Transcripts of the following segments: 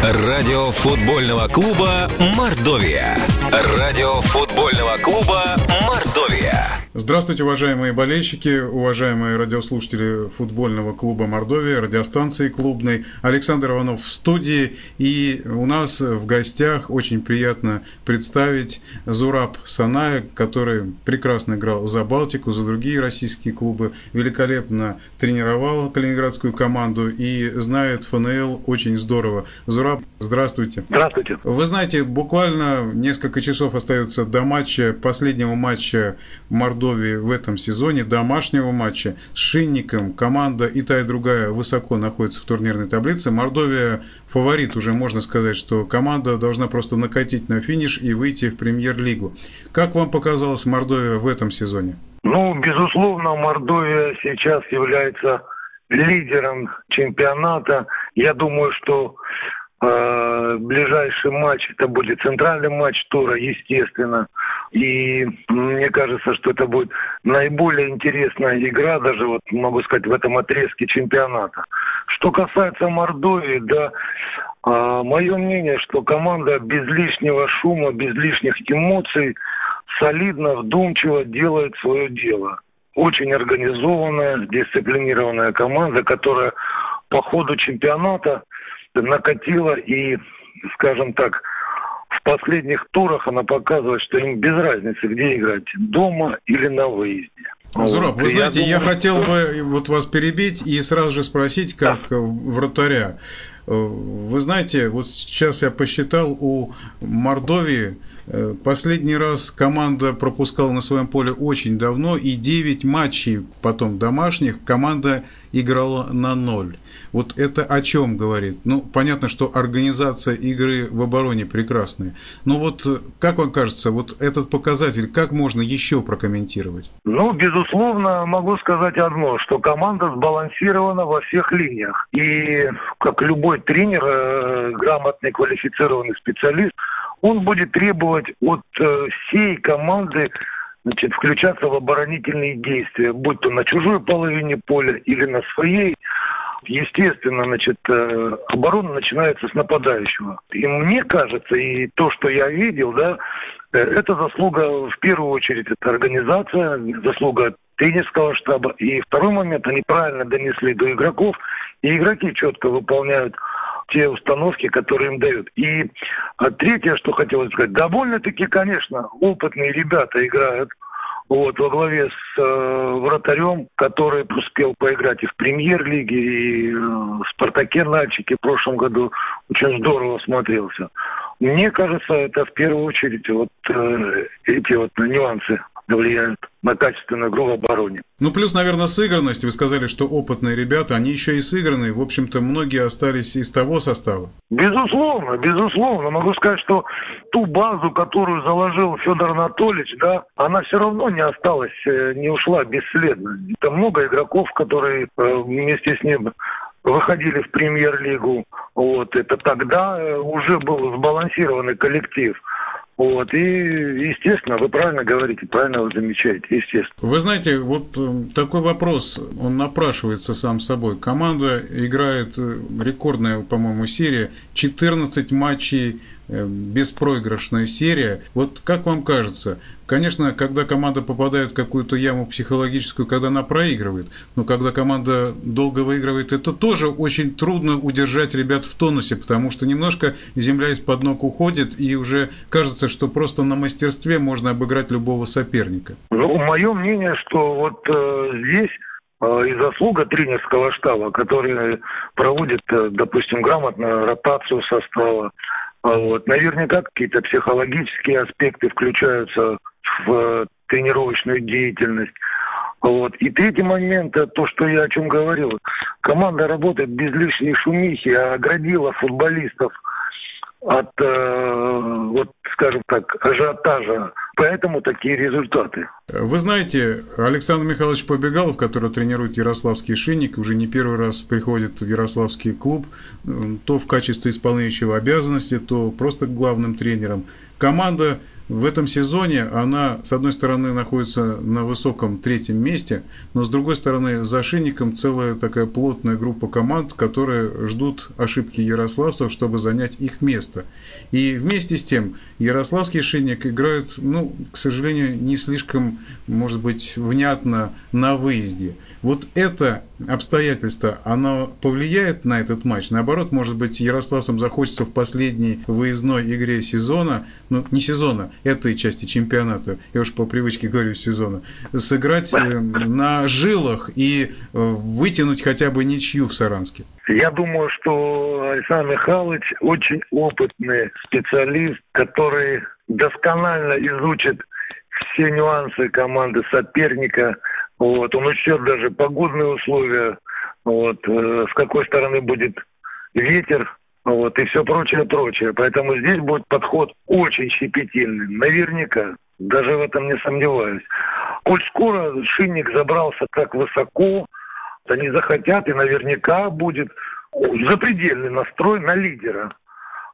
Радио футбольного клуба «Мордовия». Радио футбольного клуба «Мордовия». Здравствуйте, уважаемые болельщики, уважаемые радиослушатели футбольного клуба «Мордовия», радиостанции клубной. Александр Иванов в студии. И у нас в гостях очень приятно представить Зураб Саная, который прекрасно играл за Балтику, за другие российские клубы, великолепно тренировал калининградскую команду и знает ФНЛ очень здорово. Зураб, здравствуйте. Здравствуйте. Вы знаете, буквально несколько часов остается до матча, последнего матча Мордовии Молдовии в этом сезоне домашнего матча с Шинником. Команда и та, и другая высоко находится в турнирной таблице. Мордовия фаворит уже, можно сказать, что команда должна просто накатить на финиш и выйти в премьер-лигу. Как вам показалась Мордовия в этом сезоне? Ну, безусловно, Мордовия сейчас является лидером чемпионата. Я думаю, что э, ближайший матч это будет центральный матч тура, естественно. И мне кажется, что это будет наиболее интересная игра, даже вот могу сказать, в этом отрезке чемпионата. Что касается Мордовии, да, а, мое мнение, что команда без лишнего шума, без лишних эмоций, солидно, вдумчиво делает свое дело. Очень организованная, дисциплинированная команда, которая по ходу чемпионата накатила и, скажем так, в последних турах она показывает, что им без разницы, где играть, дома или на выезде. Зураб, вот. вы знаете, я, думаю, я хотел что... бы вот вас перебить и сразу же спросить, как да. вратаря. Вы знаете, вот сейчас я посчитал, у Мордовии э, последний раз команда пропускала на своем поле очень давно, и 9 матчей потом домашних команда играла на ноль. Вот это о чем говорит? Ну, понятно, что организация игры в обороне прекрасная. Но вот, как вам кажется, вот этот показатель, как можно еще прокомментировать? Ну, безусловно, могу сказать одно, что команда сбалансирована во всех линиях. И как любой тренер, э, грамотный, квалифицированный специалист, он будет требовать от э, всей команды значит, включаться в оборонительные действия, будь то на чужой половине поля или на своей. Естественно, значит, э, оборона начинается с нападающего. И мне кажется, и то, что я видел, да, э, это заслуга, в первую очередь, это организация, заслуга тренерского штаба. И второй момент, они правильно донесли до игроков, и игроки четко выполняют те установки, которые им дают. И а третье, что хотелось сказать, довольно-таки, конечно, опытные ребята играют – вот, во главе с э, вратарем, который успел поиграть и в премьер-лиге, и э, в «Спартаке» Нальчике в прошлом году очень здорово смотрелся. Мне кажется, это в первую очередь вот э, эти вот нюансы влияют на качественную игру в обороне. Ну, плюс, наверное, сыгранность. Вы сказали, что опытные ребята, они еще и сыгранные. В общем-то, многие остались из того состава. Безусловно, безусловно. Могу сказать, что ту базу, которую заложил Федор Анатольевич, да, она все равно не осталась, э, не ушла бесследно. Это много игроков, которые э, вместе с ним выходили в премьер-лигу. Вот, это тогда э, уже был сбалансированный коллектив. Вот, и, естественно, вы правильно говорите, правильно вы замечаете, естественно. Вы знаете, вот э, такой вопрос, он напрашивается сам собой. Команда играет э, рекордная, по-моему, серия, 14 матчей беспроигрышная серия. Вот как вам кажется, конечно, когда команда попадает в какую-то яму психологическую, когда она проигрывает, но когда команда долго выигрывает, это тоже очень трудно удержать ребят в тонусе, потому что немножко земля из-под ног уходит, и уже кажется, что просто на мастерстве можно обыграть любого соперника. Ну, мое мнение, что вот э, здесь э, и заслуга тренерского штаба, который проводит, э, допустим, грамотно ротацию состава, вот. Наверняка какие-то психологические аспекты включаются в тренировочную деятельность. Вот. И третий момент, то, что я о чем говорил. Команда работает без лишней шумихи, а оградила футболистов от, э, вот, скажем так, ажиотажа. Поэтому такие результаты. Вы знаете, Александр Михайлович Побегалов, который тренирует Ярославский шинник, уже не первый раз приходит в Ярославский клуб, то в качестве исполняющего обязанности, то просто главным тренером. Команда в этом сезоне она, с одной стороны, находится на высоком третьем месте, но с другой стороны, за Шинником целая такая плотная группа команд, которые ждут ошибки ярославцев, чтобы занять их место. И вместе с тем, Ярославский Шинник играет, ну, к сожалению, не слишком, может быть, внятно на выезде. Вот это обстоятельство, оно повлияет на этот матч? Наоборот, может быть, ярославцам захочется в последней выездной игре сезона, ну, не сезона, этой части чемпионата, я уж по привычке говорю сезона, сыграть э, на жилах и э, вытянуть хотя бы ничью в Саранске? Я думаю, что Александр Михайлович очень опытный специалист, который досконально изучит все нюансы команды соперника. Вот, он учтет даже погодные условия, вот, э, с какой стороны будет ветер, вот, и все прочее, прочее. Поэтому здесь будет подход очень щепетильный, наверняка. Даже в этом не сомневаюсь. Коль скоро Шинник забрался так высоко, они захотят, и наверняка будет запредельный настрой на лидера.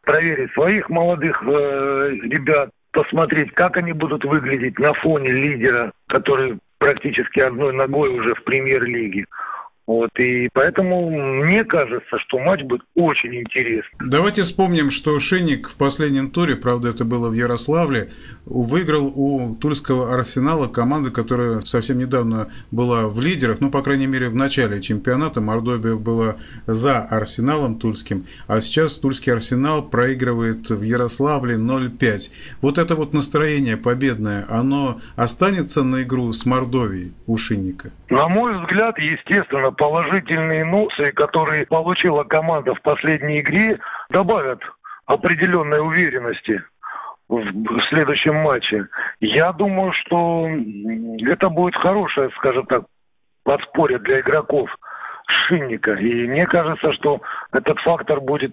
Проверить своих молодых э, ребят, посмотреть, как они будут выглядеть на фоне лидера, который практически одной ногой уже в премьер-лиге. Вот, и поэтому мне кажется, что матч будет очень интересный. Давайте вспомним, что Шенник в последнем туре, правда, это было в Ярославле, выиграл у Тульского Арсенала команду, которая совсем недавно была в лидерах, ну, по крайней мере, в начале чемпионата. Мордовия была за Арсеналом Тульским, а сейчас Тульский Арсенал проигрывает в Ярославле 0-5. Вот это вот настроение победное, оно останется на игру с Мордовией у Шинника? На мой взгляд, естественно, положительные эмоции, которые получила команда в последней игре, добавят определенной уверенности в следующем матче. Я думаю, что это будет хорошее, скажем так, подспорье для игроков Шинника. И мне кажется, что этот фактор будет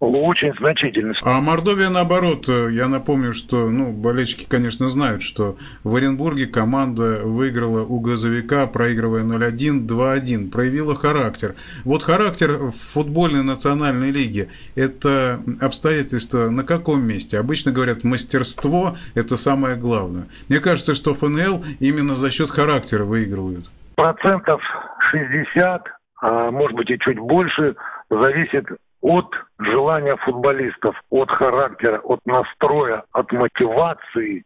очень значительный. А Мордовия, наоборот, э, я напомню, что, ну, болельщики, конечно, знают, что в Оренбурге команда выиграла у газовика, проигрывая 0-1, 2-1, проявила характер. Вот характер в футбольной национальной лиге – это обстоятельство на каком месте? Обычно говорят, мастерство – это самое главное. Мне кажется, что ФНЛ именно за счет характера выигрывают. Процентов 60, а может быть и чуть больше, зависит от желания футболистов, от характера, от настроя, от мотивации.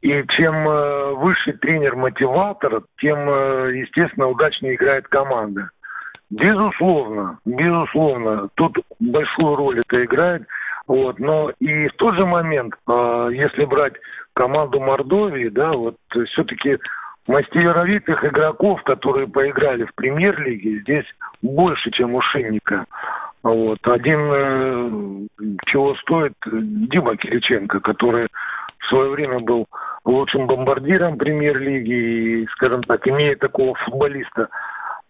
И чем э, выше тренер-мотиватор, тем, э, естественно, удачнее играет команда. Безусловно, безусловно, тут большую роль это играет. Вот, но и в тот же момент, э, если брать команду Мордовии, да, вот все-таки мастеровитых игроков, которые поиграли в премьер-лиге, здесь больше, чем у Шинника. Вот. Один, э, чего стоит, Дима Кириченко, который в свое время был лучшим бомбардиром премьер-лиги и, скажем так, имея такого футболиста,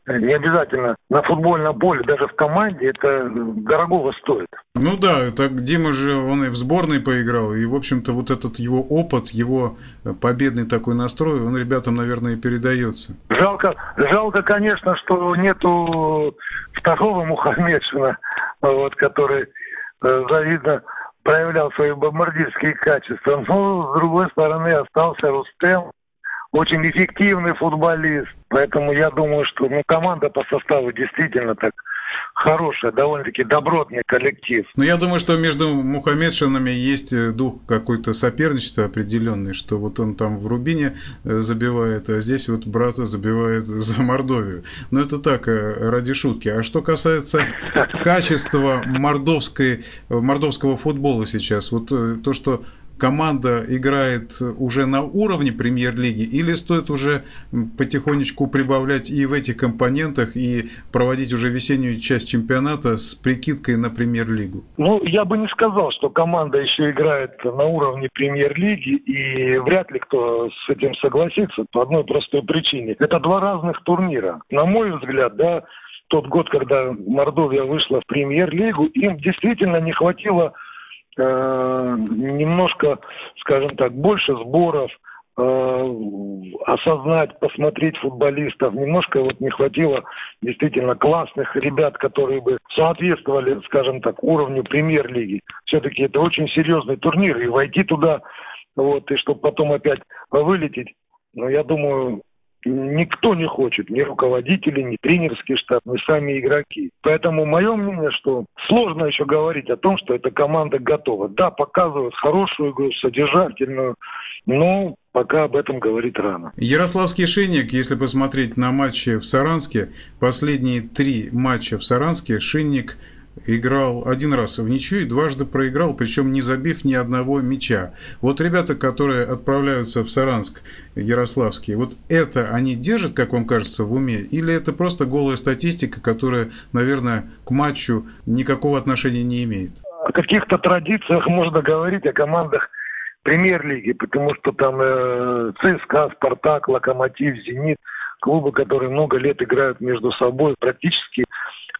не обязательно на футбольном поле, даже в команде, это дорогого стоит. Ну да, так Дима же, он и в сборной поиграл, и, в общем-то, вот этот его опыт, его победный такой настрой, он ребятам, наверное, и передается. Жалко, жалко, конечно, что нету второго Мухаммедшина, вот, который э, завидно проявлял свои бомбардирские качества. Но, с другой стороны, остался Рустем, очень эффективный футболист. Поэтому я думаю, что ну, команда по составу действительно так хорошая, довольно-таки добротный коллектив. Но я думаю, что между Мухаммедшинами есть э, дух какой-то соперничества определенный, что вот он там в Рубине э, забивает, а здесь вот брата забивает за Мордовию. Но это так, э, ради шутки. А что касается качества мордовской, мордовского футбола сейчас, вот то, что команда играет уже на уровне премьер-лиги или стоит уже потихонечку прибавлять и в этих компонентах и проводить уже весеннюю часть чемпионата с прикидкой на премьер-лигу? Ну, я бы не сказал, что команда еще играет на уровне премьер-лиги, и вряд ли кто с этим согласится по одной простой причине. Это два разных турнира. На мой взгляд, да, тот год, когда Мордовия вышла в премьер-лигу, им действительно не хватило немножко, скажем так, больше сборов, э, осознать, посмотреть футболистов. Немножко вот не хватило действительно классных ребят, которые бы соответствовали, скажем так, уровню премьер-лиги. Все-таки это очень серьезный турнир, и войти туда, вот, и чтобы потом опять вылететь, ну, я думаю, никто не хочет, ни руководители, ни тренерский штаб, ни сами игроки. Поэтому мое мнение, что сложно еще говорить о том, что эта команда готова. Да, показывают хорошую игру, содержательную, но пока об этом говорить рано. Ярославский Шинник, если посмотреть на матчи в Саранске, последние три матча в Саранске Шинник играл один раз в ничью и дважды проиграл, причем не забив ни одного мяча. Вот ребята, которые отправляются в Саранск, Ярославские, вот это они держат, как вам кажется, в уме? Или это просто голая статистика, которая, наверное, к матчу никакого отношения не имеет? О каких-то традициях можно говорить, о командах премьер-лиги, потому что там э, ЦСКА, Спартак, Локомотив, Зенит, клубы, которые много лет играют между собой, практически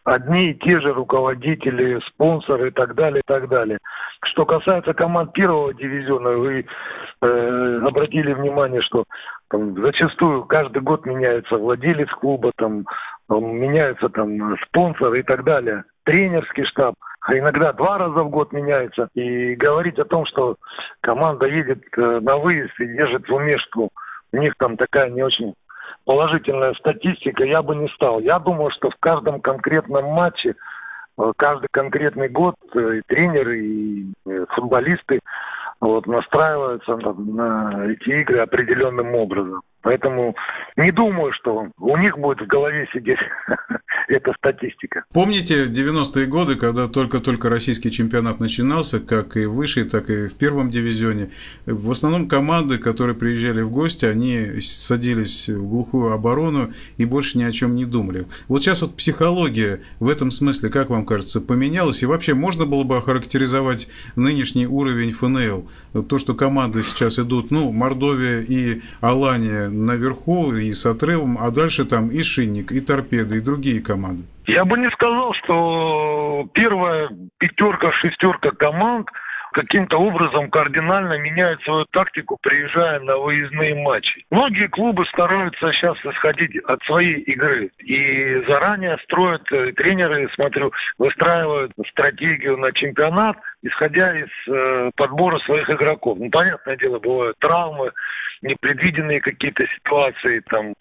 одни и те же руководители, спонсоры и так далее, и так далее. Что касается команд первого дивизиона, вы э, обратили внимание, что там, зачастую каждый год меняется владелец клуба, там, меняются там спонсоры и так далее, тренерский штаб. А иногда два раза в год меняется. И говорить о том, что команда едет э, на выезд и держит в уме, что у них там такая не очень положительная статистика, я бы не стал. Я думаю, что в каждом конкретном матче, э, каждый конкретный год э, и тренеры, и э, футболисты вот, настраиваются на, на эти игры определенным образом. Поэтому не думаю, что у них будет в голове сидеть эта статистика. Помните 90-е годы, когда только-только российский чемпионат начинался, как и в высшей, так и в первом дивизионе, в основном команды, которые приезжали в гости, они садились в глухую оборону и больше ни о чем не думали. Вот сейчас вот психология в этом смысле, как вам кажется, поменялась? И вообще можно было бы охарактеризовать нынешний уровень ФНЛ? То, что команды сейчас идут, ну, Мордовия и Алания наверху и с отрывом, а дальше там и Шинник, и Торпеда, и другие команды? Я бы не сказал, что первая пятерка, шестерка команд каким-то образом кардинально меняют свою тактику, приезжая на выездные матчи. Многие клубы стараются сейчас исходить от своей игры и заранее строят, э, тренеры, смотрю, выстраивают стратегию на чемпионат, исходя из э, подбора своих игроков. Ну, понятное дело, бывают травмы, непредвиденные какие-то ситуации, там,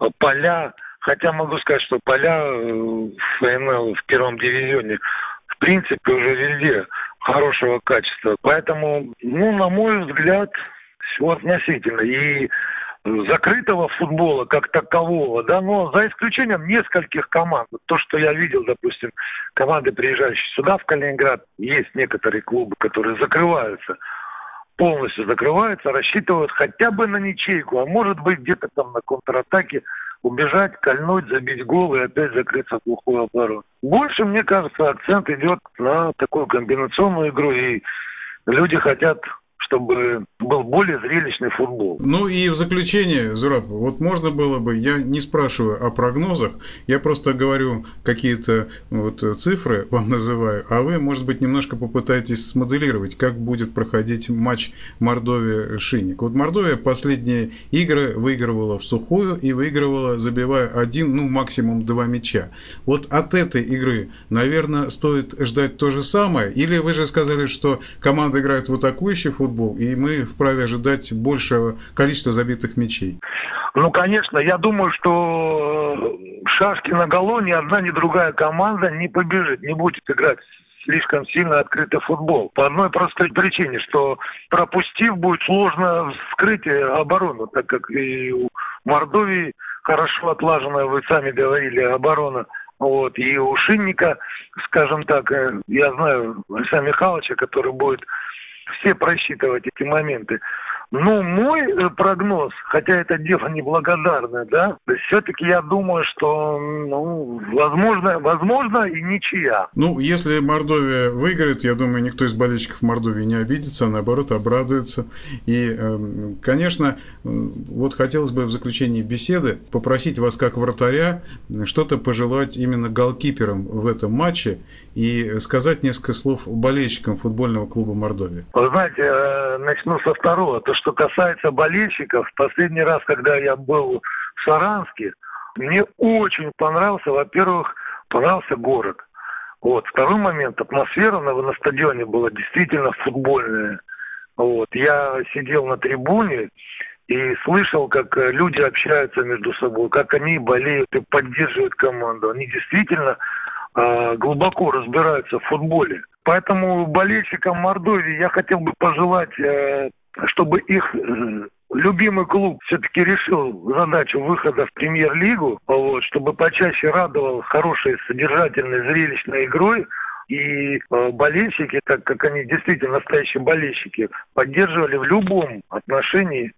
э, поля. Хотя могу сказать, что поля э, в ФНЛ в первом дивизионе в принципе уже везде хорошего качества. Поэтому, ну, на мой взгляд, все относительно. И закрытого футбола как такового, да, но за исключением нескольких команд. То, что я видел, допустим, команды, приезжающие сюда, в Калининград, есть некоторые клубы, которые закрываются полностью закрываются, рассчитывают хотя бы на ничейку, а может быть где-то там на контратаке убежать, кольнуть, забить гол и опять закрыться в глухую оборону. Больше, мне кажется, акцент идет на такую комбинационную игру, и люди хотят чтобы был более зрелищный футбол. Ну и в заключение, Зураб, вот можно было бы, я не спрашиваю о прогнозах, я просто говорю какие-то вот цифры вам называю, а вы, может быть, немножко попытаетесь смоделировать, как будет проходить матч Мордовия-Шинник. Вот Мордовия последние игры выигрывала в сухую и выигрывала, забивая один, ну максимум два мяча. Вот от этой игры, наверное, стоит ждать то же самое, или вы же сказали, что команда играет в атакующий футбол, футбол, и мы вправе ожидать большего количества забитых мячей. Ну, конечно, я думаю, что э, шашки на голо ни одна, ни другая команда не побежит, не будет играть слишком сильно открытый футбол. По одной простой причине, что пропустив, будет сложно вскрыть оборону, так как и у Мордовии хорошо отлаженная, вы сами говорили, оборона. Вот, и у Шинника, скажем так, э, я знаю Александра Михайловича, который будет все просчитывать эти моменты. Ну, мой э, прогноз, хотя это дело неблагодарное, да, все-таки я думаю, что, ну, возможно, возможно и ничья. Ну, если Мордовия выиграет, я думаю, никто из болельщиков Мордовии не обидится, а наоборот обрадуется. И, эм, конечно, вот хотелось бы в заключении беседы попросить вас, как вратаря, что-то пожелать именно голкиперам в этом матче и сказать несколько слов болельщикам футбольного клуба Мордовия. Вы знаете, э, начну со второго. То, что касается болельщиков, последний раз, когда я был в Саранске, мне очень понравился, во-первых, понравился город. Вот. Второй момент, атмосфера на, на стадионе была действительно футбольная. Вот. Я сидел на трибуне и слышал, как э, люди общаются между собой, как они болеют и поддерживают команду. Они действительно э, глубоко разбираются в футболе. Поэтому болельщикам Мордовии я хотел бы пожелать, э, чтобы их э, любимый клуб все-таки решил задачу выхода в премьер-лигу, вот, чтобы почаще радовал хорошей, содержательной, зрелищной игрой, и э, болельщики, так как они действительно настоящие болельщики, поддерживали в любом отношении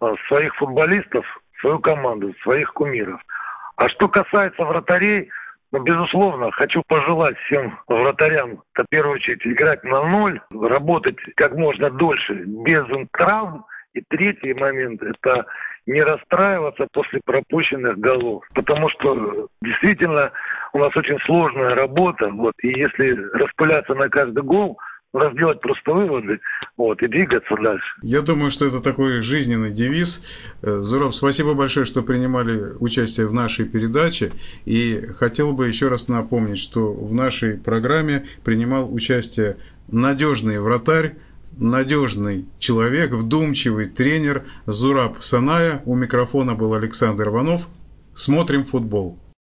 э, своих футболистов, свою команду, своих кумиров. А что касается вратарей, ну, безусловно, хочу пожелать всем вратарям, в первую очередь, играть на ноль, работать как можно дольше, без травм, и третий момент – это не расстраиваться после пропущенных голов. Потому что действительно у нас очень сложная работа. Вот, и если распыляться на каждый гол, сделать просто выводы вот, и двигаться дальше. Я думаю, что это такой жизненный девиз. Э, Зураб, спасибо большое, что принимали участие в нашей передаче. И хотел бы еще раз напомнить, что в нашей программе принимал участие надежный вратарь, надежный человек, вдумчивый тренер Зураб Саная. У микрофона был Александр Иванов. Смотрим футбол.